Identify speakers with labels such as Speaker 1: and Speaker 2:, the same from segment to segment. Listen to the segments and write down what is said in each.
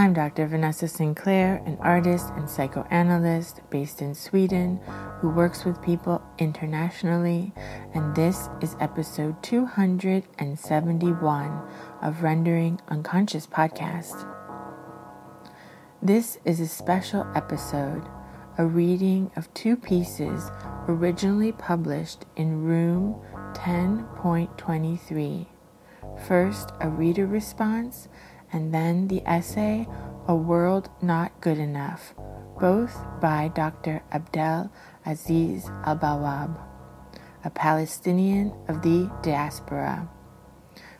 Speaker 1: I'm Dr. Vanessa Sinclair, an artist and psychoanalyst based in Sweden who works with people internationally, and this is episode 271 of Rendering Unconscious podcast. This is a special episode, a reading of two pieces originally published in Room 10.23. First, a reader response and then the essay A World Not Good Enough, both by Dr. Abdel Aziz Al Bawab, a Palestinian of the diaspora,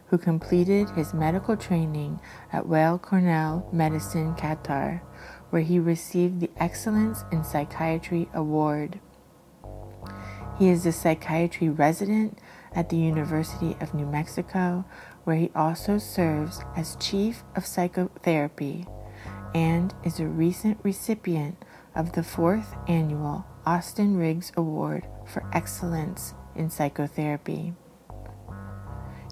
Speaker 1: who completed his medical training at Weill Cornell Medicine, Qatar, where he received the Excellence in Psychiatry Award. He is a psychiatry resident at the University of New Mexico, where he also serves as Chief of Psychotherapy and is a recent recipient of the fourth annual Austen Riggs Award for Excellence in Psychotherapy.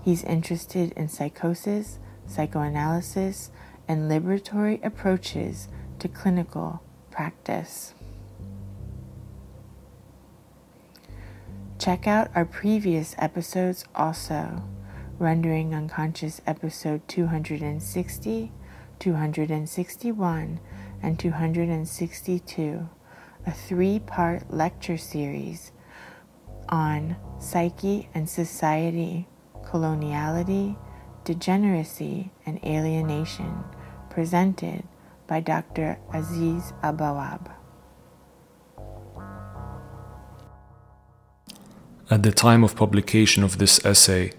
Speaker 1: He's interested in psychosis, psychoanalysis, and liberatory approaches to clinical practice. Check out our previous episodes also. Rendering Unconscious episode 260, 261, and 262, a three part lecture series on psyche and society, coloniality, degeneracy, and alienation, presented by Dr. Aziz Al Bawab.
Speaker 2: At the time of publication of this essay,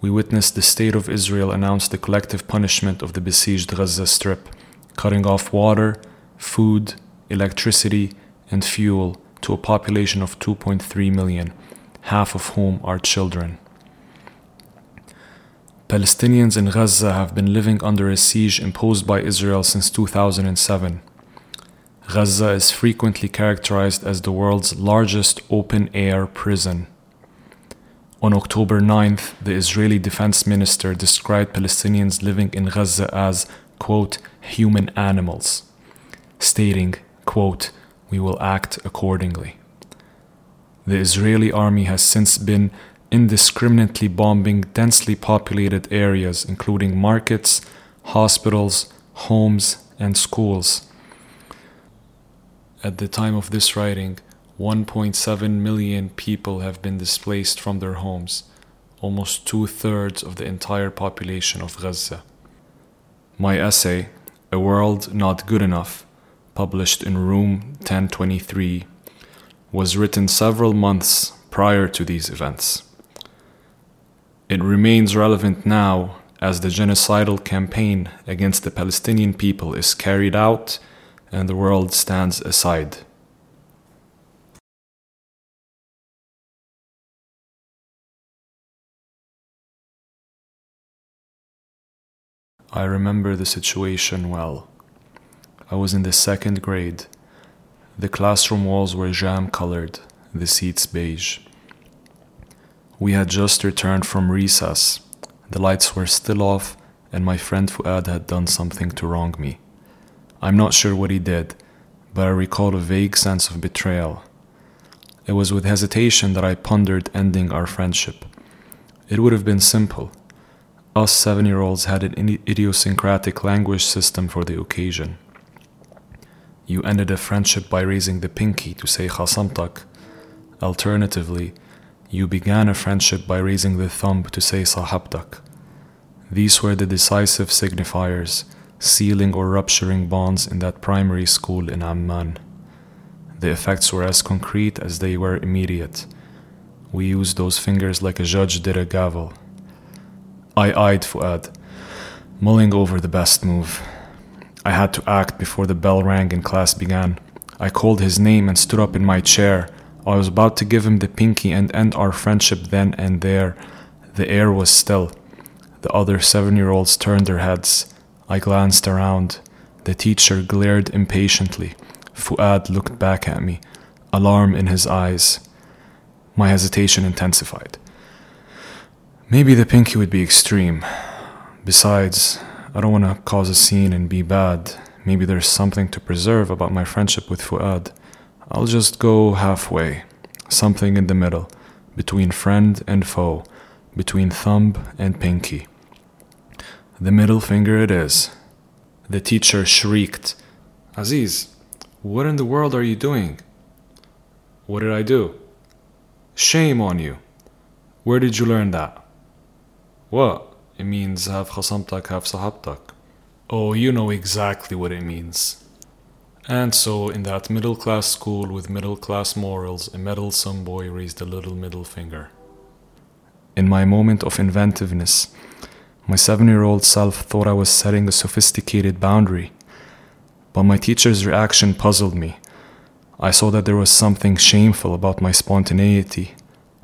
Speaker 2: we witnessed the State of Israel announce the collective punishment of the besieged Gaza Strip, cutting off water, food, electricity, and fuel to a population of 2.3 million, half of whom are children. Palestinians in Gaza have been living under a siege imposed by Israel since 2007. Gaza is frequently characterized as the world's largest open air prison. On October 9th, the Israeli defense minister described Palestinians living in Gaza as, quote, human animals, stating, quote, we will act accordingly. The Israeli army has since been indiscriminately bombing densely populated areas, including markets, hospitals, homes, and schools. At the time of this writing, 1.7 million people have been displaced from their homes, almost two thirds of the entire population of Gaza. My essay, A World Not Good Enough, published in Room 1023, was written several months prior to these events. It remains relevant now as the genocidal campaign against the Palestinian people is carried out and the world stands aside. I remember the situation well. I was in the second grade. The classroom walls were jam colored, the seats beige. We had just returned from recess. The lights were still off, and my friend Fuad had done something to wrong me. I'm not sure what he did, but I recall a vague sense of betrayal. It was with hesitation that I pondered ending our friendship. It would have been simple us seven year olds had an idiosyncratic language system for the occasion. You ended a friendship by raising the pinky to say khasamtak. Alternatively, you began a friendship by raising the thumb to say sahabtak. These were the decisive signifiers, sealing or rupturing bonds in that primary school in Amman. The effects were as concrete as they were immediate. We used those fingers like a judge did a gavel. I eyed Fuad, mulling over the best move. I had to act before the bell rang and class began. I called his name and stood up in my chair. I was about to give him the pinky and end our friendship then and there. The air was still. The other seven year olds turned their heads. I glanced around. The teacher glared impatiently. Fuad looked back at me, alarm in his eyes. My hesitation intensified. Maybe the pinky would be extreme. Besides, I don't want to cause a scene and be bad. Maybe there's something to preserve about my friendship with Fuad. I'll just go halfway, something in the middle, between friend and foe, between thumb and pinky. The middle finger it is. The teacher shrieked, Aziz, what in the world are you doing? What did I do? Shame on you. Where did you learn that? What? It means have khasamtak, have sahabtak. Oh, you know exactly what it means. And so, in that middle class school with middle class morals, a meddlesome boy raised a little middle finger. In my moment of inventiveness, my seven year old self thought I was setting a sophisticated boundary. But my teacher's reaction puzzled me. I saw that there was something shameful about my spontaneity,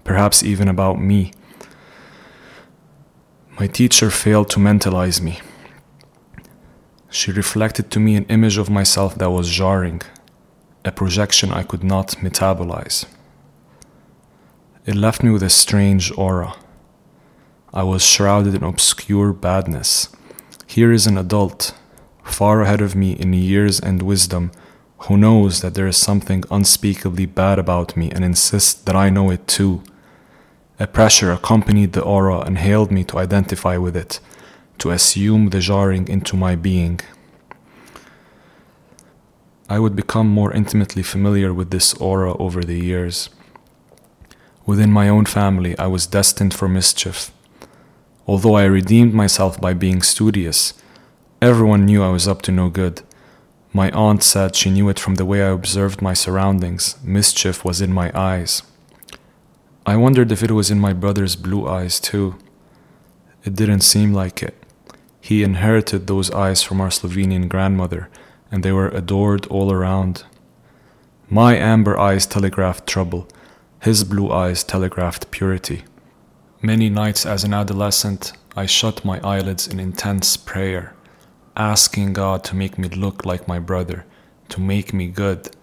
Speaker 2: perhaps even about me. My teacher failed to mentalize me. She reflected to me an image of myself that was jarring, a projection I could not metabolize. It left me with a strange aura. I was shrouded in obscure badness. Here is an adult, far ahead of me in years and wisdom, who knows that there is something unspeakably bad about me and insists that I know it too. A pressure accompanied the aura and hailed me to identify with it, to assume the jarring into my being. I would become more intimately familiar with this aura over the years. Within my own family, I was destined for mischief. Although I redeemed myself by being studious, everyone knew I was up to no good. My aunt said she knew it from the way I observed my surroundings. Mischief was in my eyes. I wondered if it was in my brother's blue eyes too. It didn't seem like it. He inherited those eyes from our Slovenian grandmother, and they were adored all around. My amber eyes telegraphed trouble, his blue eyes telegraphed purity. Many nights as an adolescent, I shut my eyelids in intense prayer, asking God to make me look like my brother, to make me good.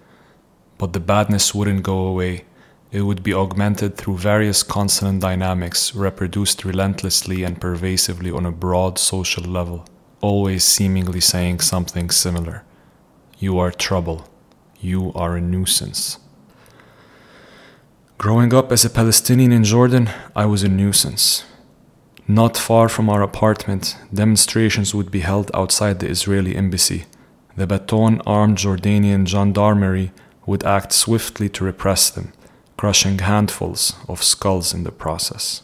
Speaker 2: But the badness wouldn't go away it would be augmented through various consonant dynamics reproduced relentlessly and pervasively on a broad social level, always seemingly saying something similar. You are trouble. You are a nuisance. Growing up as a Palestinian in Jordan, I was a nuisance. Not far from our apartment, demonstrations would be held outside the Israeli embassy. The baton armed Jordanian gendarmerie would act swiftly to repress them crushing handfuls of skulls in the process.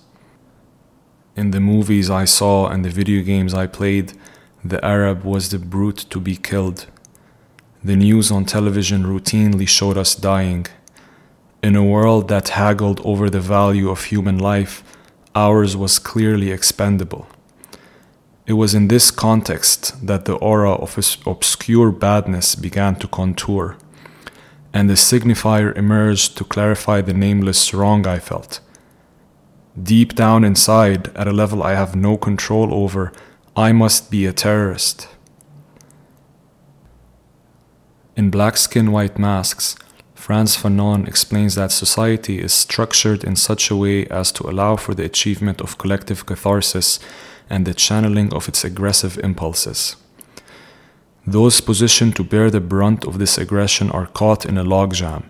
Speaker 2: In the movies I saw and the video games I played, the Arab was the brute to be killed. The news on television routinely showed us dying. In a world that haggled over the value of human life, ours was clearly expendable. It was in this context that the aura of obscure badness began to contour and the signifier emerged to clarify the nameless wrong I felt. Deep down inside, at a level I have no control over, I must be a terrorist. In Black Skin, White Masks, Frantz Fanon explains that society is structured in such a way as to allow for the achievement of collective catharsis and the channeling of its aggressive impulses. Those positioned to bear the brunt of this aggression are caught in a logjam.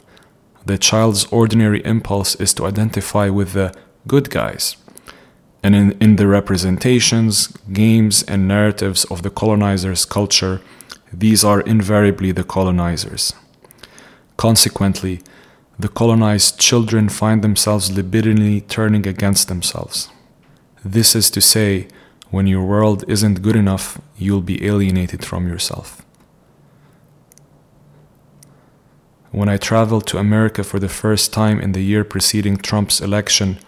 Speaker 2: The child's ordinary impulse is to identify with the good guys. And in, in the representations, games, and narratives of the colonizer's culture, these are invariably the colonizers. Consequently, the colonized children find themselves libidinally turning against themselves. This is to say, when your world isn't good enough, you'll be alienated from yourself. When I traveled to America for the first time in the year preceding Trump's election,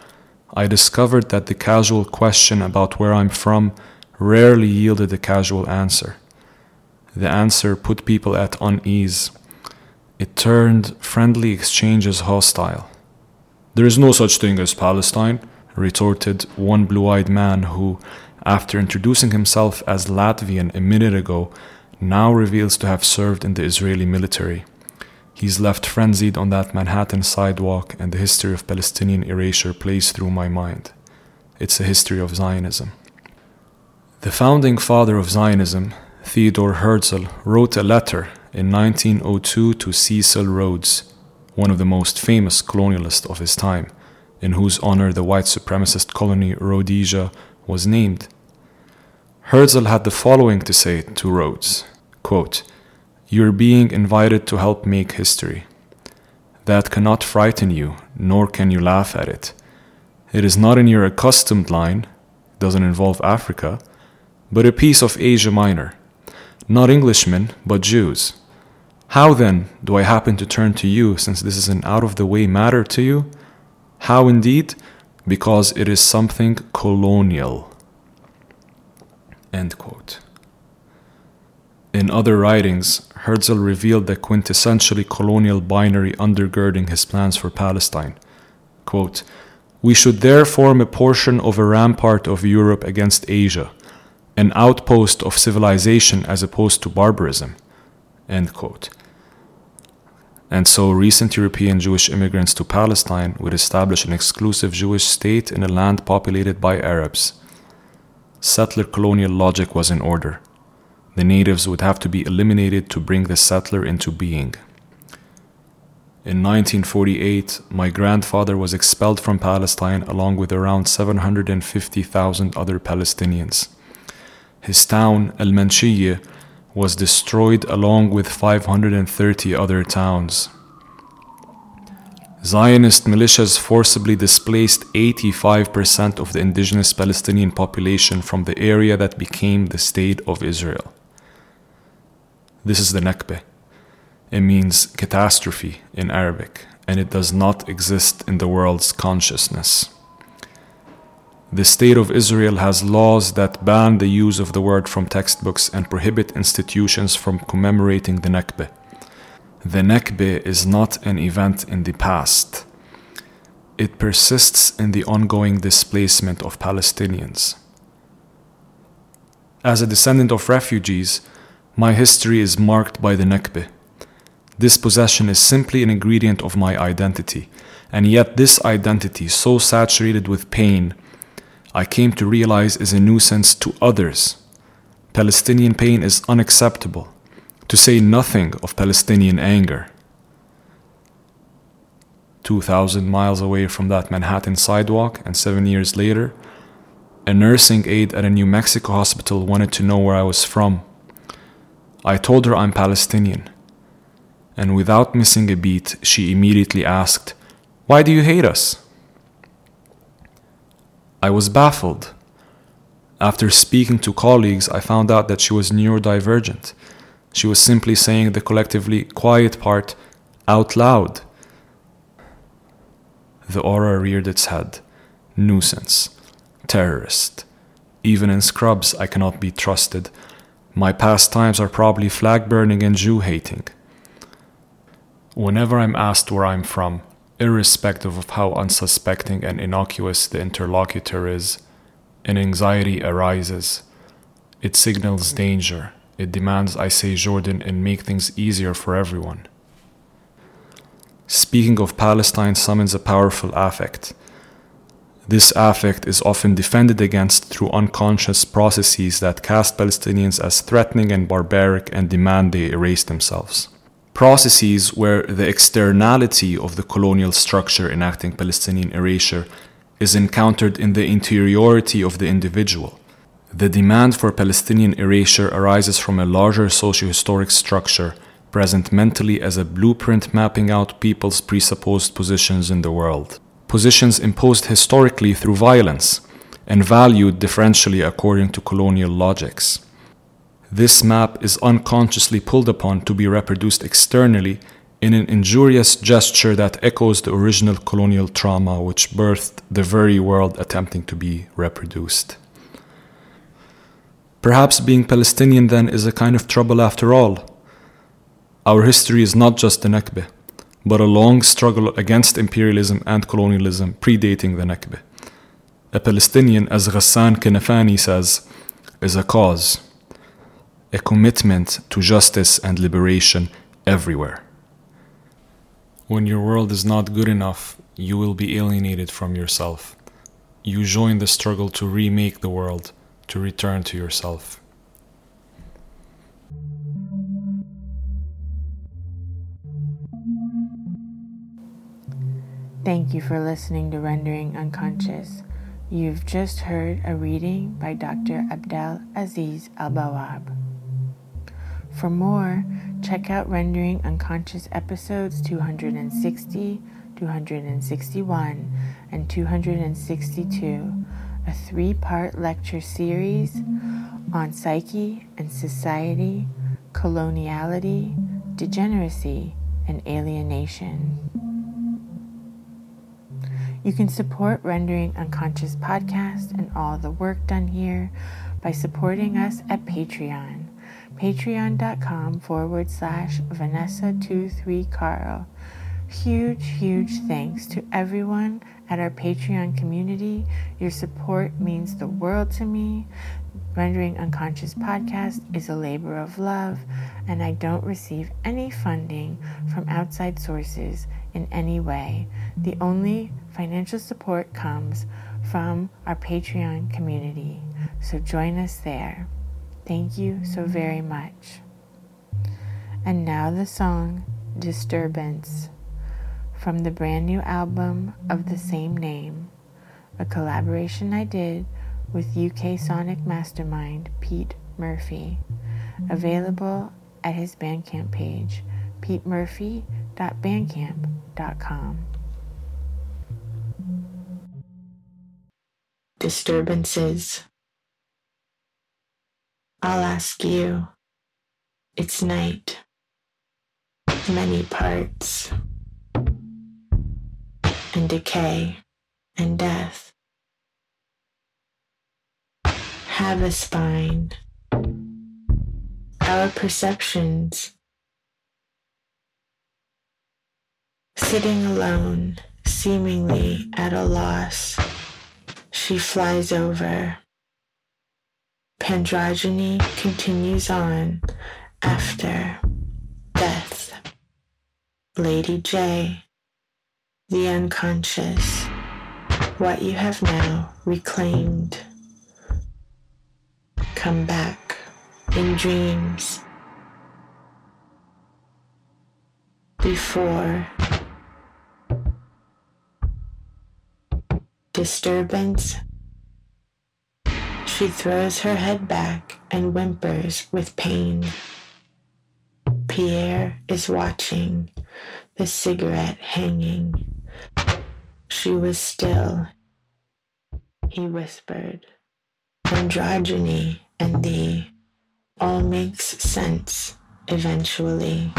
Speaker 2: I discovered that the casual question about where I'm from rarely yielded a casual answer. The answer put people at unease. It turned friendly exchanges hostile. There is no such thing as Palestine, retorted one blue eyed man who, after introducing himself as Latvian a minute ago, now reveals to have served in the Israeli military. He's left frenzied on that Manhattan sidewalk, and the history of Palestinian erasure plays through my mind. It's a history of Zionism. The founding father of Zionism, Theodore Herzl, wrote a letter in 1902 to Cecil Rhodes, one of the most famous colonialists of his time, in whose honor the white supremacist colony Rhodesia was named. Herzl had the following to say to Rhodes quote, You're being invited to help make history. That cannot frighten you, nor can you laugh at it. It is not in your accustomed line, doesn't involve Africa but a piece of Asia Minor, not Englishmen, but Jews. How then do I happen to turn to you, since this is an out of the way matter to you? How indeed? Because it is something colonial. End quote. In other writings, Herzl revealed the quintessentially colonial binary undergirding his plans for Palestine. Quote, we should there form a portion of a rampart of Europe against Asia an outpost of civilization as opposed to barbarism. End quote. And so recent European Jewish immigrants to Palestine would establish an exclusive Jewish state in a land populated by Arabs. Settler colonial logic was in order. The natives would have to be eliminated to bring the settler into being. In 1948, my grandfather was expelled from Palestine along with around 750,000 other Palestinians. His town, Al Manshiyah, was destroyed along with 530 other towns. Zionist militias forcibly displaced 85% of the indigenous Palestinian population from the area that became the State of Israel. This is the Nakba. It means catastrophe in Arabic, and it does not exist in the world's consciousness. The State of Israel has laws that ban the use of the word from textbooks and prohibit institutions from commemorating the Nakba. The Nakba is not an event in the past. It persists in the ongoing displacement of Palestinians. As a descendant of refugees, my history is marked by the Nakba. This possession is simply an ingredient of my identity, and yet this identity, so saturated with pain, I came to realize is a nuisance to others. Palestinian pain is unacceptable, to say nothing of Palestinian anger. 2,000 miles away from that Manhattan sidewalk, and seven years later, a nursing aide at a New Mexico hospital wanted to know where I was from. I told her I'm Palestinian. And without missing a beat, she immediately asked, Why do you hate us? I was baffled. After speaking to colleagues, I found out that she was neurodivergent. She was simply saying the collectively quiet part out loud. The aura reared its head. Nuisance. Terrorist. Even in scrubs, I cannot be trusted. My pastimes are probably flag burning and Jew hating. Whenever I'm asked where I'm from, irrespective of how unsuspecting and innocuous the interlocutor is, an anxiety arises. It signals danger. It demands I say Jordan and make things easier for everyone. Speaking of Palestine summons a powerful affect. This affect is often defended against through unconscious processes that cast Palestinians as threatening and barbaric and demand they erase themselves processes where the externality of the colonial structure enacting Palestinian erasure is encountered in the interiority of the individual. The demand for Palestinian erasure arises from a larger socio-historic structure present mentally as a blueprint mapping out people's presupposed positions in the world. Positions imposed historically through violence and valued differentially according to colonial logics. This map is unconsciously pulled upon to be reproduced externally in an injurious gesture that echoes the original colonial trauma which birthed the very world attempting to be reproduced. Perhaps being Palestinian then is a kind of trouble after all. Our history is not just the Nakba, but a long struggle against imperialism and colonialism predating the Nakba. A Palestinian, as Ghassan Kanafani says, is a cause a commitment to justice and liberation everywhere. When your world is not good enough, you will be alienated from yourself. You join the struggle to remake the world, to return to yourself.
Speaker 1: Thank you for listening to Rendering Unconscious. You've just heard a reading by Dr. Abdel Aziz Al Bawab. For more, check out Rendering Unconscious episodes 260, 261, and 262, a three part lecture series on psyche and society, coloniality, degeneracy, and alienation. You can support Rendering Unconscious podcast and all the work done here by supporting us at Patreon. Patreon.com forward slash Vanessa23Carl. Huge, huge thanks to everyone at our Patreon community. Your support means the world to me. Rendering Unconscious podcast is a labor of love, and I don't receive any funding from outside sources in any way. The only financial support comes from our Patreon community. So join us there. Thank you so very much. And now the song Disturbance from the brand new album of the same name, a collaboration I did with UK Sonic Mastermind Pete Murphy, available at his Bandcamp page, petemurphy.bandcamp.com. Disturbances. I'll ask you. It's night. Many parts. And decay and death. Have a spine. Our perceptions. Sitting alone, seemingly at a loss, she flies over. Pandrogyny continues on after death. Lady Jaye, the unconscious, what you have now reclaimed. Come back in dreams. Before disturbance, she throws her head back and whimpers with pain. Pierre is watching, the cigarette hanging. She was still, he whispered. Androgyny and thee all makes sense eventually.